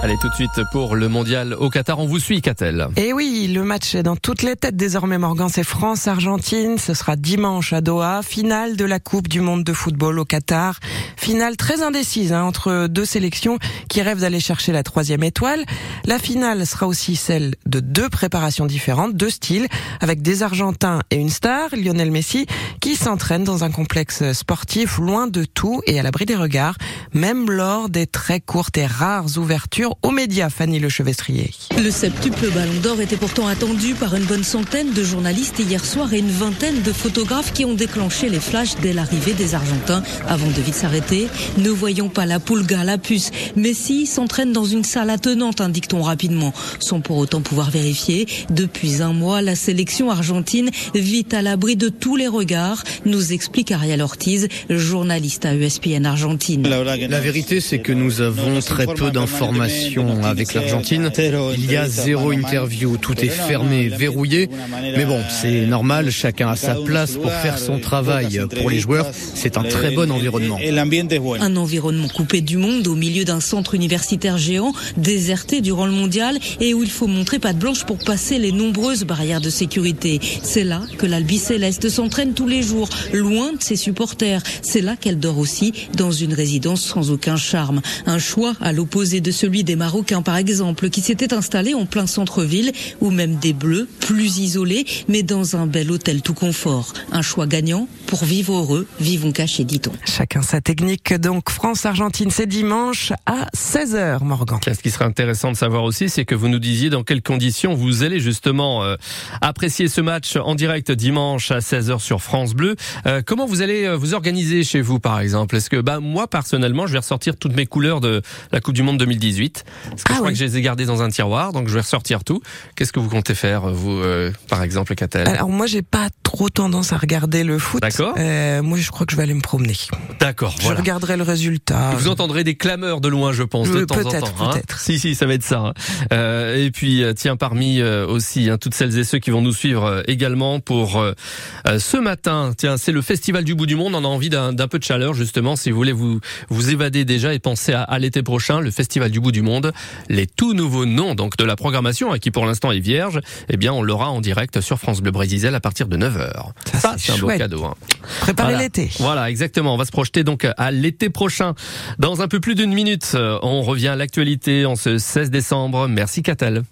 Allez, tout de suite pour le mondial au Qatar. On vous suit, Catel. Et oui, le match est dans toutes les têtes désormais, Morgan. C'est France-Argentine. Ce sera dimanche à Doha. Finale de la Coupe du Monde de football au Qatar. Finale très indécise hein, entre deux sélections qui rêvent d'aller chercher la troisième étoile. La finale sera aussi celle de deux préparations différentes, deux styles, avec des Argentins et une star, Lionel Messi, qui s'entraîne dans un complexe sportif loin de tout et à l'abri des regards, même lors des très courtes et rares ouvertures aux médias, Fanny Lechevestrier. Le septuple Ballon d'Or était pourtant attendu par une bonne centaine de journalistes hier soir et une vingtaine de photographes qui ont déclenché les flashs dès l'arrivée des Argentins avant de vite s'arrêter. Ne voyons pas la poulga, la puce. Messi s'entraîne dans une salle attenante, indique-t-on rapidement, sans pour autant pouvoir vérifier. Depuis un mois, la sélection argentine vit à l'abri de tous les regards, nous explique Ariel Ortiz, journaliste à ESPN Argentine. La vérité, c'est que nous avons très peu d'informations avec l'Argentine. Il y a zéro interview, tout est fermé, verrouillé. Mais bon, c'est normal, chacun a sa place pour faire son travail. Pour les joueurs, c'est un très bon environnement. Un environnement coupé du monde au milieu d'un centre universitaire géant, déserté durant le mondial et où il faut montrer patte blanche pour passer les nombreuses barrières de sécurité. C'est là que l'Albi Céleste s'entraîne tous les jours, loin de ses supporters. C'est là qu'elle dort aussi, dans une résidence sans aucun charme. Un choix à l'opposé de celui des Marocains par exemple, qui s'étaient installés en plein centre-ville, ou même des Bleus, plus isolés, mais dans un bel hôtel tout confort. Un choix gagnant pour vivre heureux, vivons cachés, dit-on. Chacun sa technique. Donc France-Argentine, c'est dimanche à 16h, Morgan. Ce qui serait intéressant de savoir aussi, c'est que vous nous disiez dans quelles conditions vous allez justement euh, apprécier ce match en direct dimanche à 16h sur France Bleu. Euh, comment vous allez euh, vous organiser chez vous, par exemple? Est-ce que bah, moi, personnellement, je vais ressortir toutes mes couleurs de la Coupe du Monde 2018 parce que je ah crois que je les ai gardés dans un tiroir, donc je vais ressortir tout. Qu'est-ce que vous comptez faire, vous, euh, par exemple, Catel? Alors moi, j'ai pas trop tendance à regarder le foot. D'accord. Euh, moi, je crois que je vais aller me promener. D'accord. Je regarderai le résultat. Vous entendrez des clameurs de loin, je pense, de temps en temps. Hein. Peut-être. si, si, ça va être ça. Hein. Euh, et puis, euh, tiens, parmi euh, aussi hein, toutes celles et ceux qui vont nous suivre également pour ce matin. Tiens, c'est le Festival du bout du monde. On a envie d'un peu de chaleur, justement, si vous voulez vous vous évader déjà et penser à, à l'été prochain, le Festival du bout du monde les tout nouveaux noms donc de la programmation hein, qui pour l'instant est vierge, eh bien on l'aura en direct sur France Bleu Brésil à partir de 9h. Ça, c'est un beau cadeau. Hein. Préparez l'été. Voilà, exactement. On va se projeter donc à l'été prochain. Dans un peu plus d'une minute, on revient à l'actualité en ce 16 décembre. Merci Catel.